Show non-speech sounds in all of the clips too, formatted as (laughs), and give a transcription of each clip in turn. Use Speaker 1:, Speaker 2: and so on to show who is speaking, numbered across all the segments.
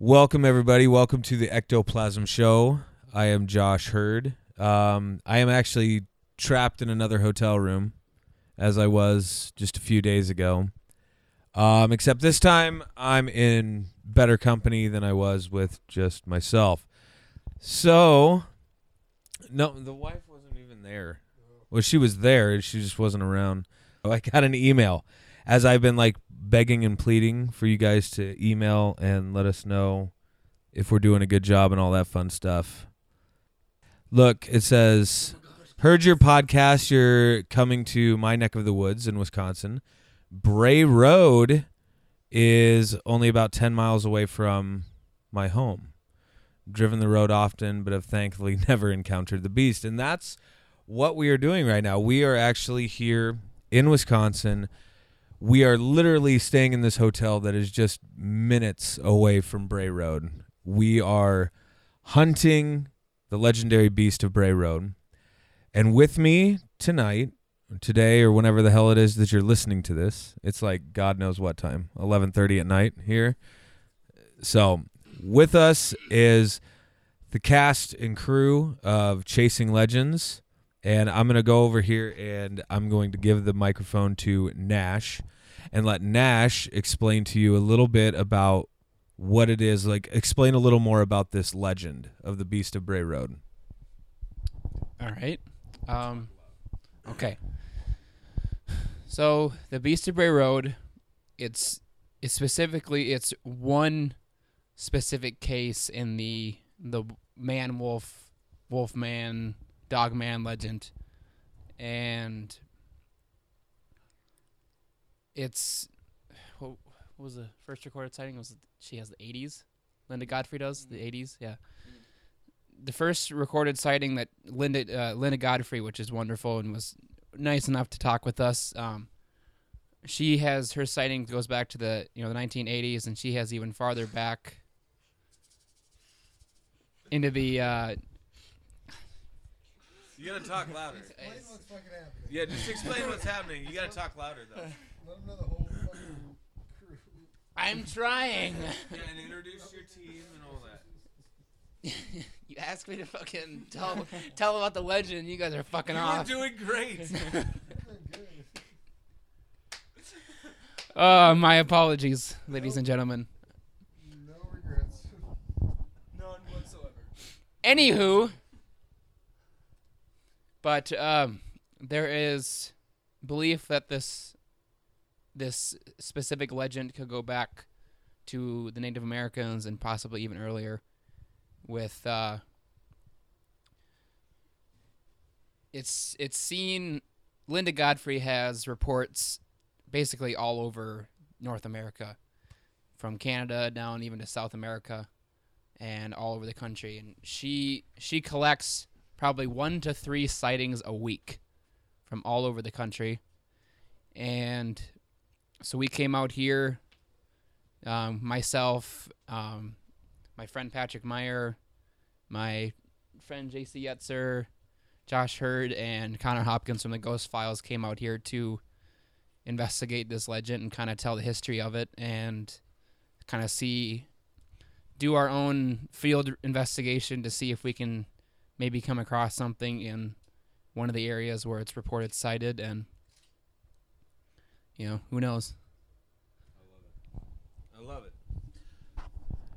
Speaker 1: Welcome, everybody. Welcome to the Ectoplasm Show. I am Josh Hurd. Um, I am actually trapped in another hotel room, as I was just a few days ago. Um, except this time, I'm in better company than I was with just myself. So, no, the wife wasn't even there. Well, she was there. She just wasn't around. I got an email as I've been like begging and pleading for you guys to email and let us know if we're doing a good job and all that fun stuff. Look, it says, heard your podcast. You're coming to my neck of the woods in Wisconsin. Bray Road is only about 10 miles away from my home. Driven the road often, but have thankfully (laughs) never encountered the beast. And that's what we are doing right now. We are actually here in Wisconsin we are literally staying in this hotel that is just minutes away from Bray Road. We are hunting the legendary beast of Bray Road. And with me tonight, today or whenever the hell it is that you're listening to this, it's like God knows what time, 11:30 at night here. So, with us is the cast and crew of Chasing Legends. And I'm going to go over here and I'm going to give the microphone to Nash and let Nash explain to you a little bit about what it is. Like, explain a little more about this legend of the Beast of Bray Road.
Speaker 2: All right. Um, okay. So the Beast of Bray Road, it's it's specifically it's one specific case in the the man wolf wolf man dog man legend, and it's what, what was the first recorded sighting? It was she has the 80s? Linda Godfrey does the 80s, yeah. The first recorded sighting that Linda uh, Linda Godfrey, which is wonderful and was nice enough to talk with us. Um, she has her sighting goes back to the you know the 1980s, and she has even farther back into the. Uh,
Speaker 1: you gotta talk (laughs) louder. Yeah, just explain what's happening. You gotta talk louder though.
Speaker 2: I'm trying. (laughs)
Speaker 1: Yeah, and introduce your team and all that. (laughs)
Speaker 2: you asked me to fucking tell tell about the legend. You guys are fucking off.
Speaker 1: You
Speaker 2: off.
Speaker 1: doing great.
Speaker 2: Uh, my apologies, ladies and gentlemen.
Speaker 3: No regrets.
Speaker 4: None whatsoever.
Speaker 2: Anywho, but um, there is belief that this this specific legend could go back to the Native Americans and possibly even earlier. With uh, it's it's seen. Linda Godfrey has reports basically all over North America, from Canada down even to South America and all over the country. And she she collects probably one to three sightings a week from all over the country. And so we came out here, um, myself, um, my friend Patrick Meyer, my friend JC Yetzer, Josh Hurd, and Connor Hopkins from the Ghost Files came out here to investigate this legend and kind of tell the history of it and kind of see do our own field investigation to see if we can maybe come across something in one of the areas where it's reported sighted and you know who knows
Speaker 1: I love it. I love it.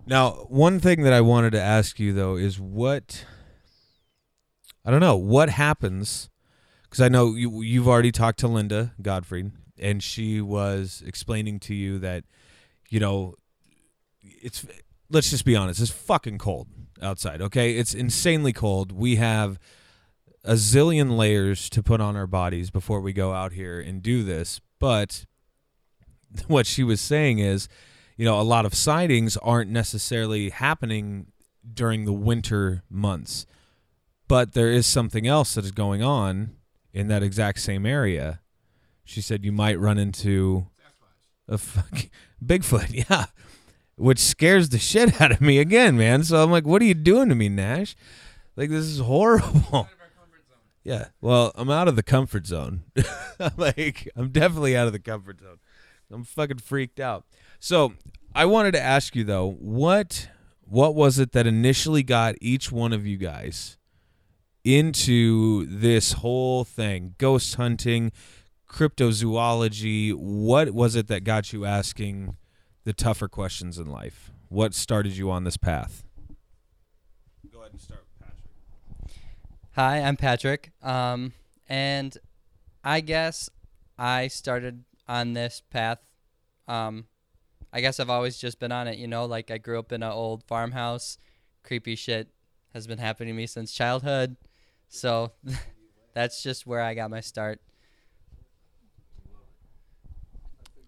Speaker 1: Now, one thing that I wanted to ask you though is what I don't know what happens because I know you you've already talked to Linda Godfrey and she was explaining to you that, you know, it's let's just be honest, it's fucking cold outside. Okay, it's insanely cold. We have a zillion layers to put on our bodies before we go out here and do this, but (laughs) what she was saying is, you know, a lot of sightings aren't necessarily happening during the winter months, but there is something else that is going on in that exact same area. She said you might run into a fucking (laughs) Bigfoot, (laughs) yeah, which scares the (laughs) shit out of me again, man. So I'm like, what are you doing to me, Nash? Like this is horrible. Yeah, well, I'm out of the comfort zone. (laughs) like, I'm definitely out of the comfort zone. I'm fucking freaked out. So, I wanted to ask you though, what what was it that initially got each one of you guys into this whole thing? Ghost hunting, cryptozoology. What was it that got you asking the tougher questions in life? What started you on this path? Go ahead and start with Patrick.
Speaker 5: Hi, I'm Patrick. Um, and I guess I started on this path. Um, I guess I've always just been on it, you know, like I grew up in an old farmhouse. Creepy shit has been happening to me since childhood. So (laughs) that's just where I got my start.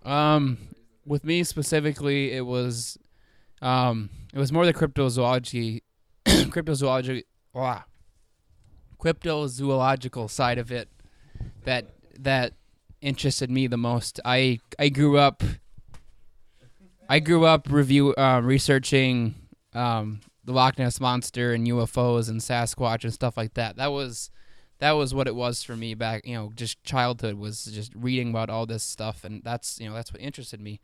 Speaker 2: Um, with me specifically, it was, um, it was more the cryptozoology, (coughs) cryptozoology, wow, cryptozoological side of it that that interested me the most. I I grew up, I grew up review uh, researching um, the Loch Ness monster and UFOs and Sasquatch and stuff like that. That was that was what it was for me back you know just childhood was just reading about all this stuff and that's you know that's what interested me.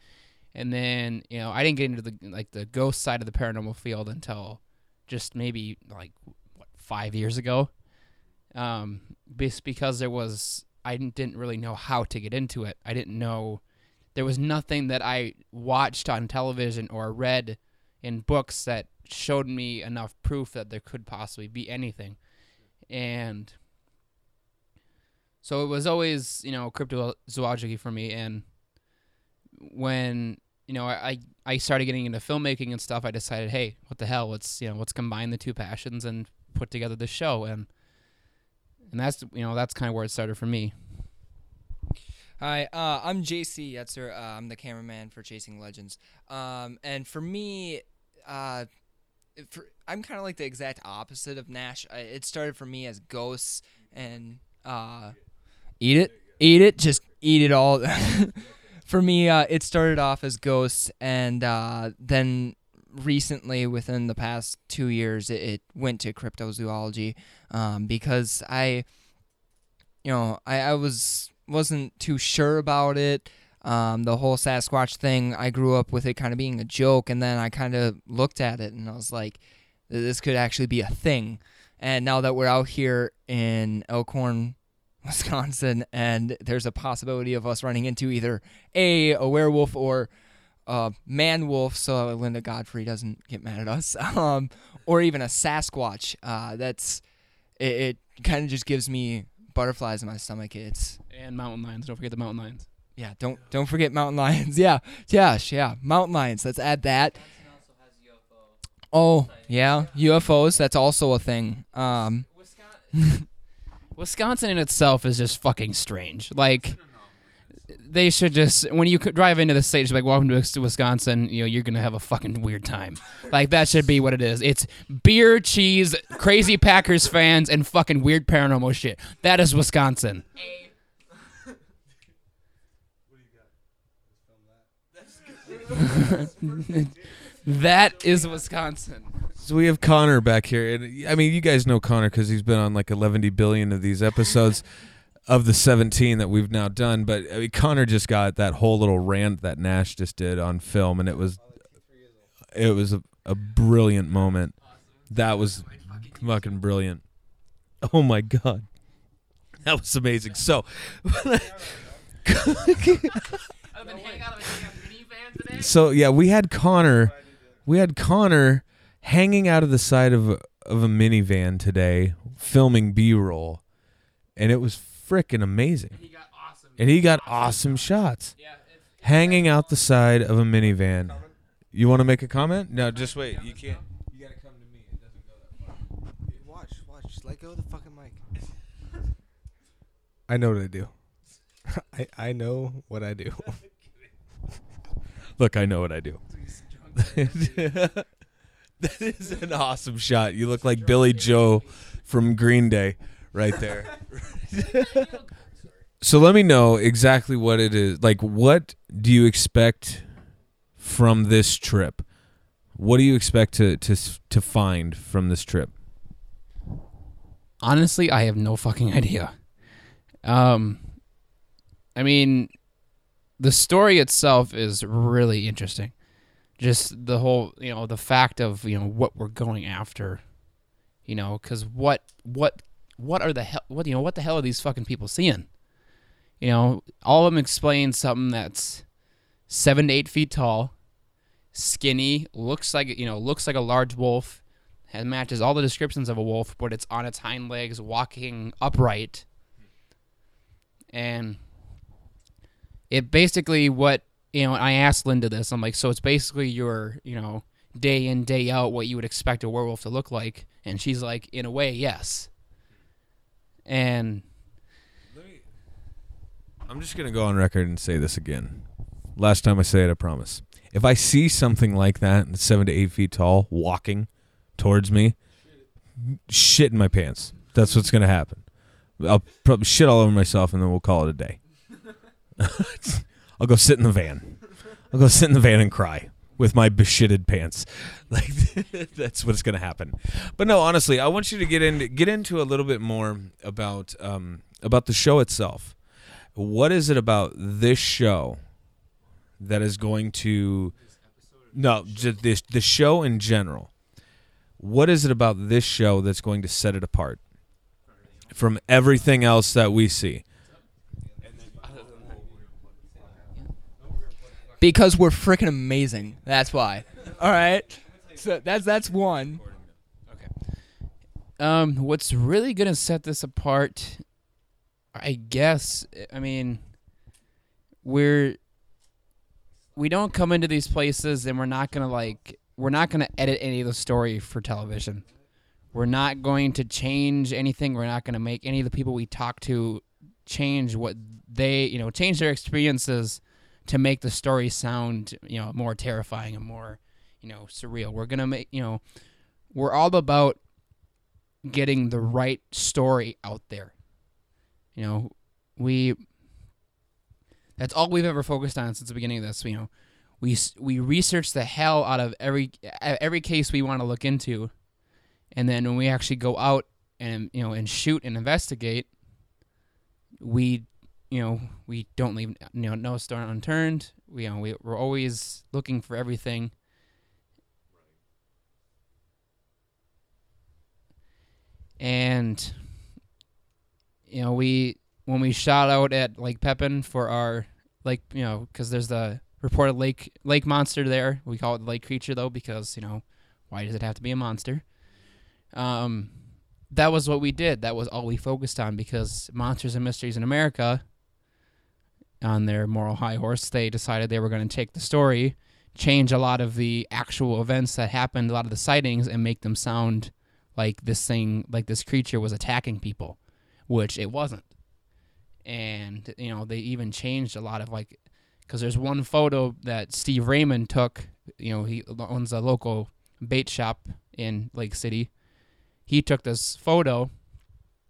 Speaker 2: And then you know i didn't get into the like the ghost side of the paranormal field until just maybe like what five years ago. Um just because there was i didn't really know how to get into it. I didn't know there was nothing that i watched on television or read in books that showed me enough proof that there could possibly be anything. And so it was always, you know, cryptozoology for me. And when you know I I started getting into filmmaking and stuff, I decided, hey, what the hell? Let's you know let's combine the two passions and put together this show. And and that's you know that's kind of where it started for me.
Speaker 6: Hi, uh, I'm JC Yetzer. Uh, I'm the cameraman for Chasing Legends. Um, and for me, uh, for, I'm kind of like the exact opposite of Nash. I, it started for me as ghosts and uh, eat it, eat it, just eat it all. (laughs) for me, uh, it started off as ghosts, and uh, then recently, within the past two years, it, it went to cryptozoology um, because I, you know, I, I was wasn't too sure about it. Um, the whole Sasquatch thing, I grew up with it kind of being a joke, and then I kind of looked at it and I was like, this could actually be a thing. And now that we're out here in Elkhorn, (laughs) Wisconsin, and there's a possibility of us running into either a a werewolf or a man wolf, so Linda Godfrey doesn't get mad at us, (laughs) um, or even a Sasquatch. Uh, that's it. it kind of just gives me butterflies in my stomach. It's
Speaker 2: And mountain lions. Don't forget the mountain lions.
Speaker 6: yeah. Don't don't forget mountain lions. (laughs) Yeah, yeah, yeah. Mountain lions. Let's add that. Oh yeah, UFOs. That's also a thing. Um,
Speaker 2: Wisconsin in itself is just fucking strange. Like they should just when you drive into the state, just like welcome to Wisconsin. You know you're gonna have a fucking weird time. Like that should be what it is. It's beer, cheese, crazy Packers fans, and fucking weird paranormal shit. That is Wisconsin. (laughs) that is Wisconsin.
Speaker 1: So we have Connor back here, and I mean, you guys know Connor because he's been on like 11 billion of these episodes (laughs) of the 17 that we've now done. But I mean, Connor just got that whole little rant that Nash just did on film, and it was it was a, a brilliant moment. That was fucking brilliant. Oh my god, that was amazing. So. (laughs) So yeah, we had Connor, we had Connor hanging out of the side of a, of a minivan today, filming B-roll, and it was freaking amazing.
Speaker 2: And He got awesome
Speaker 1: and he got awesome shots. Hanging out the side of a minivan. You want to make a comment? No, just wait. You can't. You gotta come to me. It doesn't go that far.
Speaker 4: Watch, watch. Just let go of the fucking mic. (laughs) I know what I do. (laughs) I I know what I do. (laughs)
Speaker 1: Look, I know what I do. (laughs) that is an awesome shot. You look like Billie Joe from Green Day right there. (laughs) so let me know exactly what it is. Like, what do you expect from this trip? What do you expect to to to find from this trip?
Speaker 2: Honestly, I have no fucking idea. Um, I mean, the story itself is really interesting. Just the whole, you know, the fact of you know what we're going after, you know, because what what what are the hell what you know what the hell are these fucking people seeing? You know, all of them explain something that's seven to eight feet tall, skinny, looks like you know looks like a large wolf, and matches all the descriptions of a wolf, but it's on its hind legs, walking upright, and it basically what you know. I asked Linda this. I'm like, so it's basically your you know day in day out what you would expect a werewolf to look like, and she's like, in a way, yes. And me,
Speaker 1: I'm just gonna go on record and say this again. Last time I say it, I promise. If I see something like that, that's seven to eight feet tall, walking towards me, shit in my pants. That's what's gonna happen. I'll probably shit all over myself, and then we'll call it a day. (laughs) I'll go sit in the van. I'll go sit in the van and cry with my beshitted pants. (laughs) Like that's what's gonna happen. But no, honestly, I want you to get into get into a little bit more about um, about the show itself. What is it about this show that is going to no just this the show in general? What is it about this show that's going to set it apart from everything else that we see?
Speaker 6: Because we're freaking amazing. That's why. All right. So that's that's one. Okay.
Speaker 2: Um, what's really gonna set this apart, I guess. I mean, we're we don't come into these places and we're not gonna like we're not gonna edit any of the story for television. We're not going to change anything. We're not gonna make any of the people we talk to change what they you know change their experiences to make the story sound you know more terrifying and more you know surreal. We're gonna make you know we're all about getting the right story out there. You know, we that's all we've ever focused on since the beginning of this. You know, we we research the hell out of every every case we want to look into, and then when we actually go out and you know and shoot and investigate, we you know we don't leave you know no stone unturned. We you know we we're always looking for everything. and you know we when we shot out at Lake Pepin for our like you know because there's the reported lake lake monster there we call it the lake creature though because you know why does it have to be a monster um that was what we did that was all we focused on because monsters and mysteries in america on their moral high horse they decided they were going to take the story change a lot of the actual events that happened a lot of the sightings and make them sound like this thing like this creature was attacking people which it wasn't. And you know they even changed a lot of like because there's one photo that steve raymond took you know he owns a local bait shop in lake city. He took this photo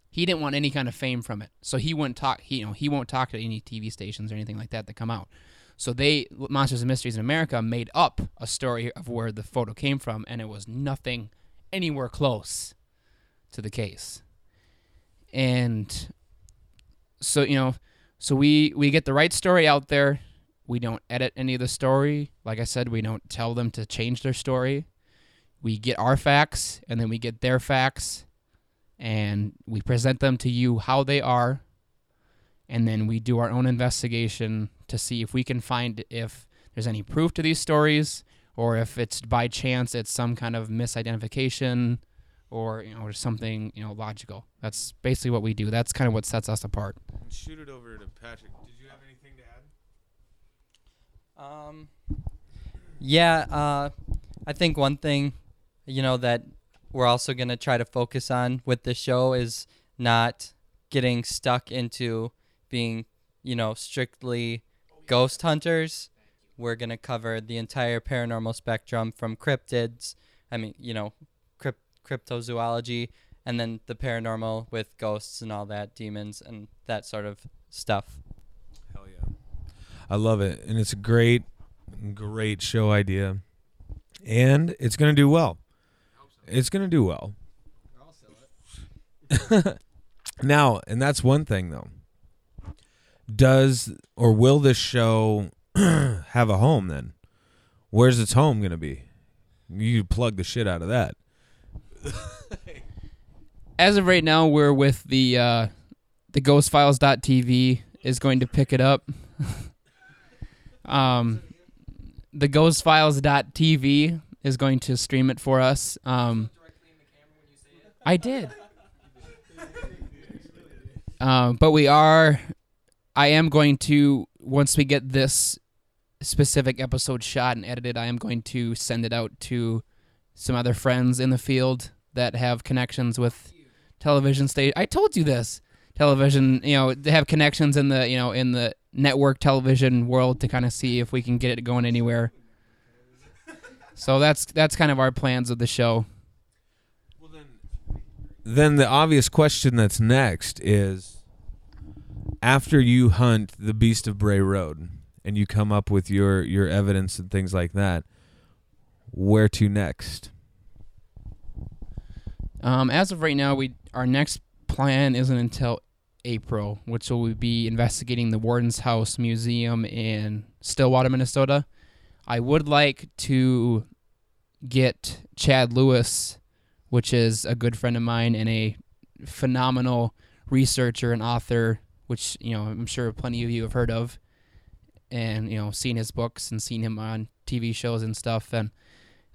Speaker 2: he didn't want any kind of fame from it so he wouldn't talk he you know he won't talk to any tv stations or anything like that that come out so they monsters and mysteries in america made up a story of where the photo came from and it was nothing anywhere close to the case. And so, you know, so we we get the right story out there. We don't edit any of the story. Like I said, we don't tell them to change their story. We get our facts and then we get their facts and we present them to you how they are. And then we do our own investigation to see if we can find if there's any proof to these stories or if it's by chance it's some kind of misidentification or you know or something you know logical that's basically what we do that's kind of what sets us apart
Speaker 1: shoot it over to Patrick. Did you have anything to add?
Speaker 5: Um, yeah, uh, I think one thing, you know, that we're also going to try to focus on with the show is not getting stuck into being, you know, strictly ghost hunters. We're going to cover the entire paranormal spectrum from cryptids, I mean, you know, crypt- cryptozoology, and then the paranormal with ghosts and all that, demons and that sort of stuff.
Speaker 1: Hell yeah. I love it. And it's a great, great show idea. And it's going to do well. It's going to do well. (laughs) now, and that's one thing, though. Does or will this show (clears throat) have a home then? Where's its home going to be? You plug the shit out of that. (laughs)
Speaker 2: As of right now, we're with the uh, the ghostfiles.tv is going to pick it up. (laughs) um, the ghostfiles.tv is going to stream it for us. Um, I did. Um, but we are. I am going to once we get this specific episode shot and edited, I am going to send it out to some other friends in the field that have connections with television state. I told you this television. You know, they have connections in the you know in the network television world to kind of see if we can get it going anywhere. So that's that's kind of our plans of the show.
Speaker 1: Well, then, then the obvious question that's next is after you hunt the beast of bray road and you come up with your your evidence and things like that where to next
Speaker 2: Um, as of right now, we our next plan isn't until April, which will be investigating the Warden's House Museum in Stillwater, Minnesota. I would like to get Chad Lewis, which is a good friend of mine and a phenomenal researcher and author, which you know I'm sure plenty of you have heard of, and you know seen his books and seen him on TV shows and stuff, and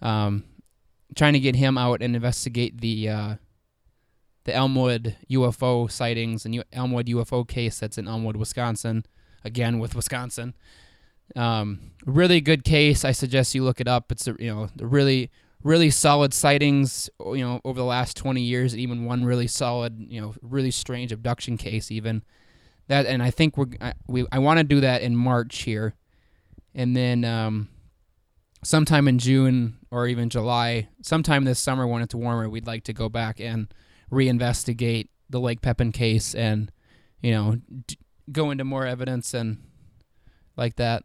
Speaker 2: um, trying to get him out and investigate the uh, the Elmwood UFO sightings and U- Elmwood UFO case that's in Elmwood, Wisconsin. Again with Wisconsin. Um, really good case. I suggest you look it up. It's a you know really really solid sightings. You know over the last twenty years, even one really solid you know really strange abduction case even. That and I think we're I, we I want to do that in March here, and then um, sometime in June or even July, sometime this summer when it's warmer, we'd like to go back and reinvestigate the Lake Pepin case and, you know, d- go into more evidence and like that.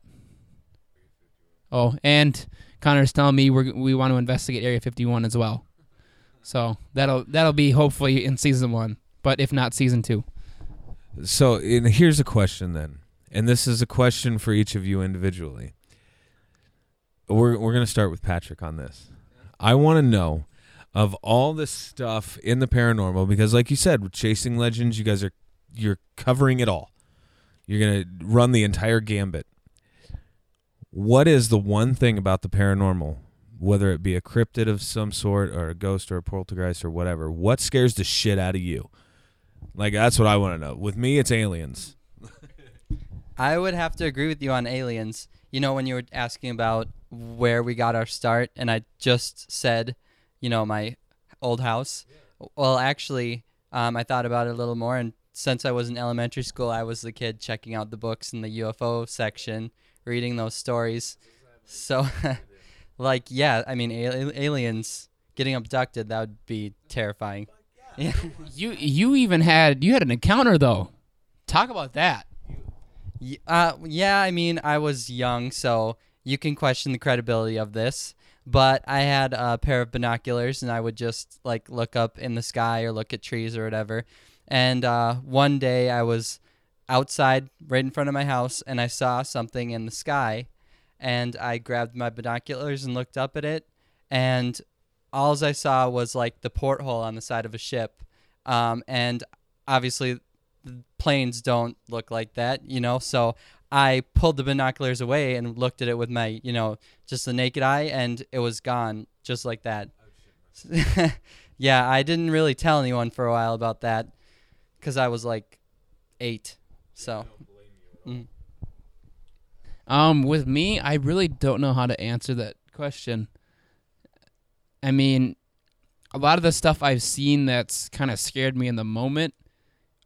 Speaker 2: Oh, and Connor's telling me we we want to investigate Area 51 as well. So that'll that'll be hopefully in season one, but if not season two.
Speaker 1: so and here's a question then and this is a question for each of you individually we're, we're to start with patrick on this i want to know of all this stuff in the paranormal because like you said with chasing legends you guys are you're covering it all you're to run the entire gambit what is the one thing about the paranormal whether it be a cryptid of some sort or a ghost or a poltergeist or whatever what scares the shit out of you like that's what i want to know with me it's aliens (laughs)
Speaker 5: I would have to agree with you on aliens. You know, when you were asking about where we got our start, and I just said, you know, my old house. Well, actually, um, I thought about it a little more, and since I was in elementary school, I was the kid checking out the books in the UFO section, reading those stories. So, (laughs) like, yeah, I mean, al- aliens getting abducted, that would be terrifying. Yeah. (laughs)
Speaker 2: You you even had you had an encounter though. Talk about that.
Speaker 5: Uh, yeah, I mean, I was young, so you can question the credibility of this. But I had a pair of binoculars, and I would just like look up in the sky or look at trees or whatever. And uh, one day I was outside, right in front of my house, and I saw something in the sky. And I grabbed my binoculars and looked up at it, and all I saw was like the porthole on the side of a ship. Um, and obviously, planes don't look like that, you know. So I pulled the binoculars away and looked at it with my, you know, just the naked eye, and it was gone, just like that. (laughs) yeah, I didn't really tell anyone for a while about that, because I was like eight. So, mm.
Speaker 2: Um, with me, I really don't know how to answer that question. I mean, a lot of the stuff I've seen that's kind of scared me in the moment.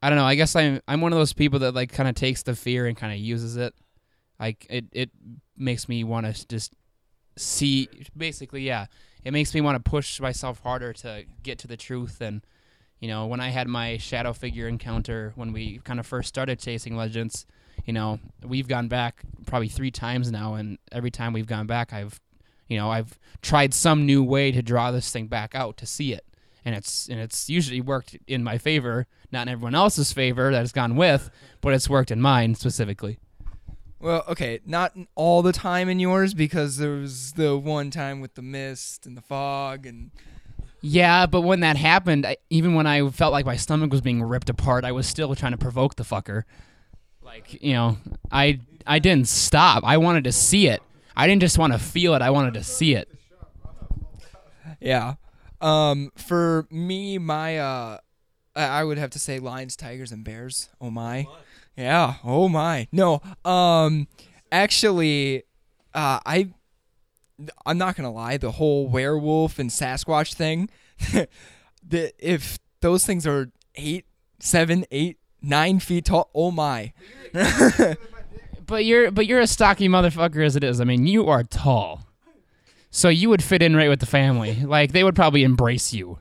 Speaker 2: I don't know. I guess I'm I'm one of those people that like kind of takes the fear and kind of uses it. Like it it makes me want to just see basically yeah. It makes me want to push myself harder to get to the truth and you know, when I had my shadow figure encounter when we kind of first started chasing legends, you know, we've gone back probably 3 times now and every time we've gone back I've you know, I've tried some new way to draw this thing back out to see it. And it's and it's usually worked in my favor, not in everyone else's favor that it's gone with, but it's worked in mine specifically.
Speaker 6: Well, okay, not all the time in yours because there was the one time with the mist and the fog and
Speaker 2: Yeah, but when that happened, I, even when I felt like my stomach was being ripped apart, I was still trying to provoke the fucker. Like, you know, I I didn't stop. I wanted to see it. I didn't just want to feel it. I wanted to see it.
Speaker 6: yeah. Um, for me, my uh, I would have to say lions, tigers, and bears. Oh my, yeah. Oh my. No. Um, actually, uh, I, I'm not gonna lie. The whole werewolf and Sasquatch thing, (laughs) the if those things are eight, seven, eight, nine feet tall. Oh my. (laughs)
Speaker 2: But you're but you're a stocky motherfucker as it is. I mean, you are tall. So you would fit in right with the family. Like they would probably embrace you.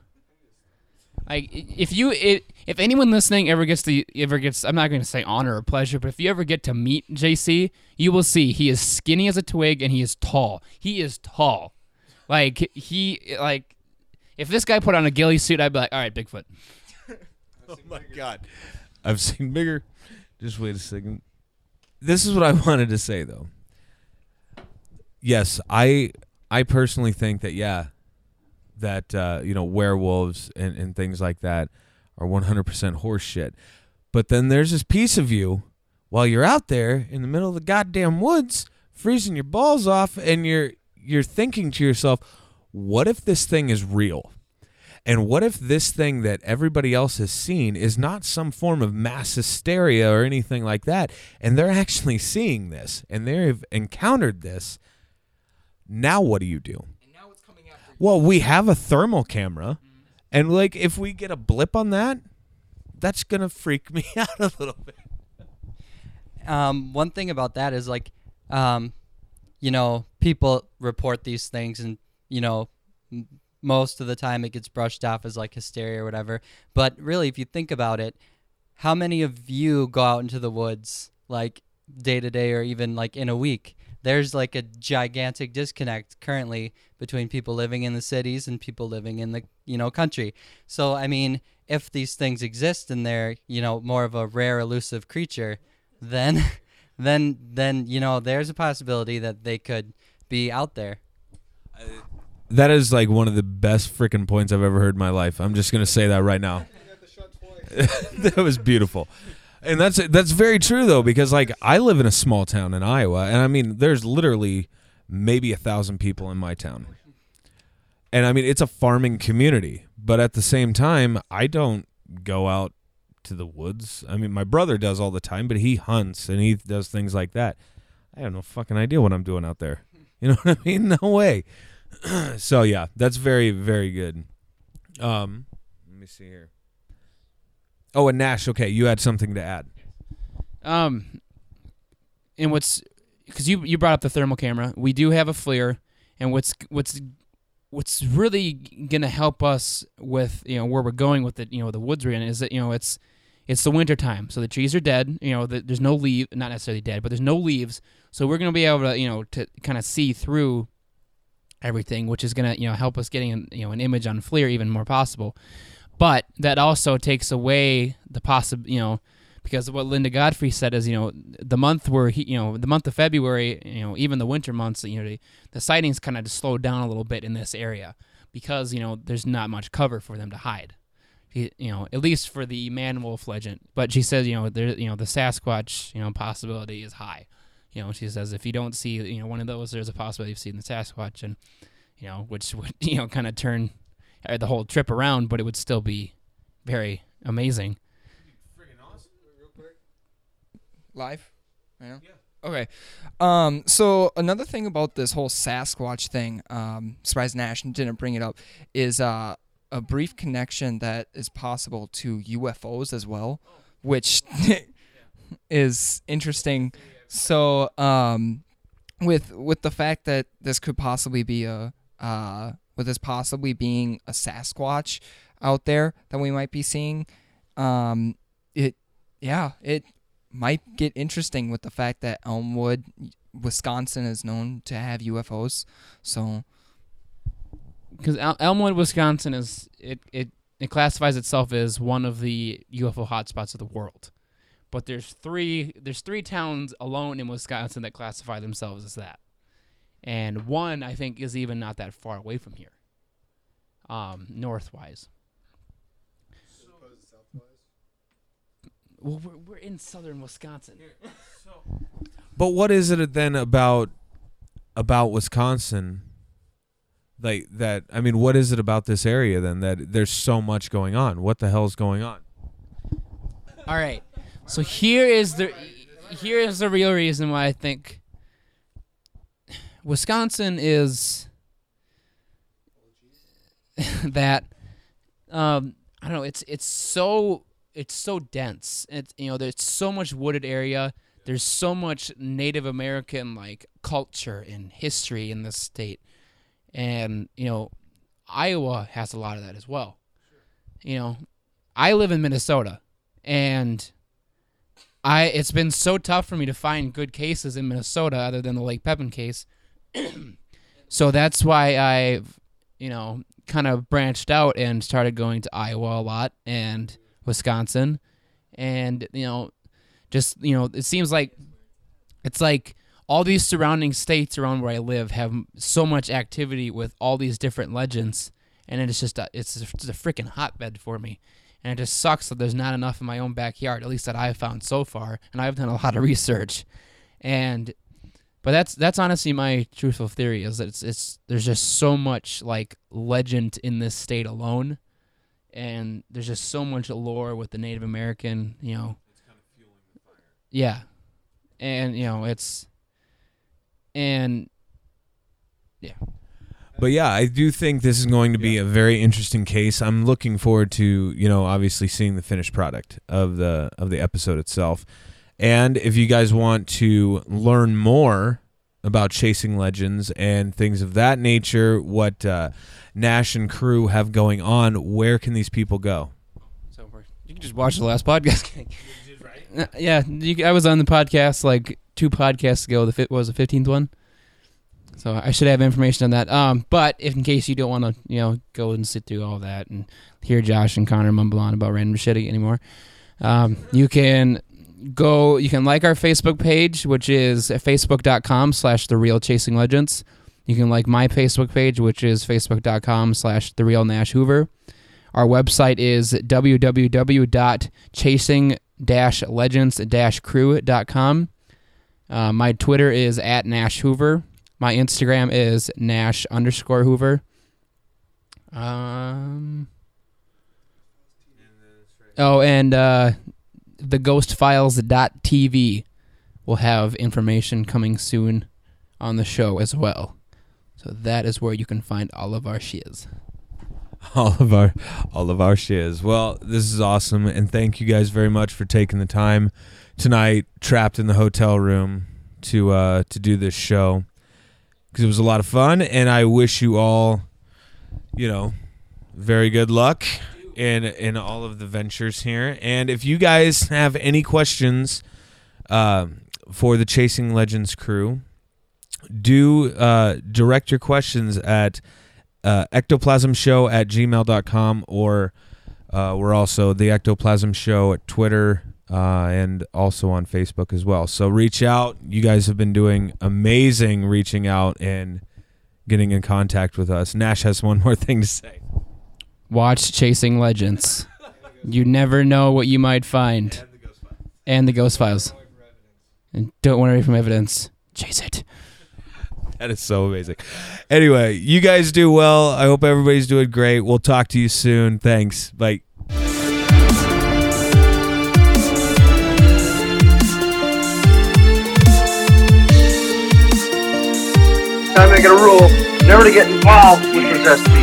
Speaker 2: Like if you if, if anyone listening ever gets to ever gets I'm not going to say honor or pleasure, but if you ever get to meet JC, you will see he is skinny as a twig and he is tall. He is tall. Like he like if this guy put on a ghillie suit, I'd be like, "All right, Bigfoot." (laughs)
Speaker 1: Oh my god. I've seen bigger. Just wait a second. This is what I (laughs) wanted to say though. Yes, I I personally think that yeah, that uh, you know werewolves and, and things like that are 100% horse shit. But then there's this piece of you while you're out there in the middle of the goddamn woods freezing your balls off and you're you're thinking to yourself, what if this thing is real? And what if this thing that everybody else has seen is not some form of mass hysteria or anything like that? And they're (laughs) actually seeing this and they've encountered this. Now, what do you do? Well, we have a thermal camera. And, like, if we get a blip on that, that's to freak (laughs) me out a little bit.
Speaker 5: um, one thing about that is like, um, you know, people report these things, and you know, m- most of the time it gets brushed off as like hysteria or whatever. But really, if you think about it, how many of you go out into the woods like day to day or even like in a week? There's like a gigantic disconnect currently between people living in the cities and people living in the you know country. So I mean, if these things exist and they're you know more of a rare elusive creature, then (laughs) then then you know there's a possibility that they could be out there.
Speaker 1: That is like one of the best freaking points I've ever heard in my life. I'm just gonna say that right now. (laughs) (laughs) that was beautiful, and that's that's very true though because like I live in a small town in Iowa, and I mean there's literally maybe a thousand people in my town, and I mean it's a farming community, but at the same time I don't go out to the woods. I mean my brother does all the time, but he hunts and he does things like that. I have no fucking idea what I'm doing out there. You (laughs) know what I mean? No way. (clears throat) so yeah, that's very very good. Um, let me see here. Oh, and Nash. Okay, you had something to add.
Speaker 2: Um, and what's because you you brought up the thermal camera. We do have a FLIR, and what's what's what's really gonna help us with you know where we're going with the you know the woods we're in is that you know it's it's the winter time, so the trees are dead. You know, the, there's no leaf, not necessarily dead, but there's no leaves. So we're gonna be able to you know to kind of see through everything, which is gonna you know help us getting an, you know an image on FLIR even more possible. But that also takes away the possible you know because what Linda Godfrey said is, you know, the month where he, you know, the month of February, you know, even the winter months, you know, the, the sightings kind of slowed down a little bit in this area because you know there's not much cover for them to hide. You know, at least for the man wolf legend. But she says, you know, there, you know, the Sasquatch, you know, possibility is high. You know, she says if you don't see, you know, one of those, there's a possibility of seeing the Sasquatch, and you know, which would, you know, kind of turn uh, the whole trip around, but it would still be very amazing. Freaking awesome, real quick.
Speaker 6: Live? Yeah. Okay. Um. So another thing about this whole Sasquatch thing, um, surprised Nash didn't bring it up, is uh a brief connection that is possible to UFOs as well, which (laughs) is interesting. So um, with with the fact that this could possibly be a uh, with this possibly being a Sasquatch out there that we might be seeing, um, it yeah it might get interesting with the fact that Elmwood, Wisconsin, is known to have UFOs. So
Speaker 2: because El- Elmwood, Wisconsin is it, it it classifies itself as one of the UFO hotspots of the world. But there's three there's three towns alone in Wisconsin that classify themselves as that. And one I think is even not that far away from here. Um, northwise. Well, we're, we're in southern Wisconsin.
Speaker 1: But what is it then about about Wisconsin? Like that I mean, what is it about this area then that there's so much going on? What the hell's going on?
Speaker 2: All right. So here is the here is the real reason why I think Wisconsin is (laughs) that um I don't know, it's it's so it's so dense. It's you know, there's so much wooded area. There's so much Native American like culture and history in this state. And, you know, Iowa has a lot of that as well. You know, I live in Minnesota and I it's been so tough for me to find good cases in Minnesota other than the Lake Pepin case. So that's why I've, you know, kind of branched out and started going to Iowa a lot and Wisconsin. And you know just you know it seems like it's like all these surrounding states around where I live have so much activity with all these different legends. And it's just a, it's just a freaking hotbed for me. And it just sucks that there's not enough in my own backyard at least that I've found so far. And I've done a lot of research. And but that's that's honestly my truthful theory is that it's it's there's just so much like legend in this state alone and there's just so much lore with the Native American, you know. Yeah, and you know it's, and yeah.
Speaker 1: But yeah, I do think this is going to be a very interesting case. I'm looking forward to, you know, obviously seeing the finished product of the of the episode itself. And if you guys want to learn more about chasing legends and things of that nature, what uh, Nash and crew have going on, where can these people go?
Speaker 2: So you can just watch the last podcast. (laughs) (laughs) Uh, yeah, you, I was on the podcast like two podcasts ago. The fit was the fifteenth one, so I should have information on that. Um, but if in case you don't want to, you know, go and sit through all that and hear Josh and Connor mumble on about random shit anymore, um, you can go. You can like our Facebook page, which is facebook.com slash the real chasing legends. You can like my Facebook page, which is facebook.com slash the real Nash Hoover. Our website is www.chasing-legends-crew.com. Uh, my Twitter is at Nash Hoover. My Instagram is Nash underscore Hoover. Um. Oh, and uh, the ghostfiles.tv will have information coming soon on the show as well. So that is where you can find all of our shiz. (laughs)
Speaker 1: all of our all of our shiz. Well, this is awesome and thank you guys very much for taking the time tonight trapped in the hotel room to uh to do this show cuz it was a lot of fun and I wish you all you know very good luck in in all of the ventures here. And if you guys have any questions um for the Chasing Legends crew, do uh, direct your questions at uh, ectoplasmshow at gmail.com or uh, we're also the ectoplasm show at twitter uh, and also on facebook as well. So reach out. You guys have been doing amazing reaching out and getting in contact with us. Nash has one more (laughs) thing to say
Speaker 2: Watch Chasing Legends. You never know what you might find. And the Ghost Files. And don't run away from evidence. Chase it. (laughs)
Speaker 1: That is so amazing. Anyway, you guys do well. I hope everybody's doing great. We'll talk to you soon. Thanks. Bye.
Speaker 7: I make it a rule never to get involved with possessed people.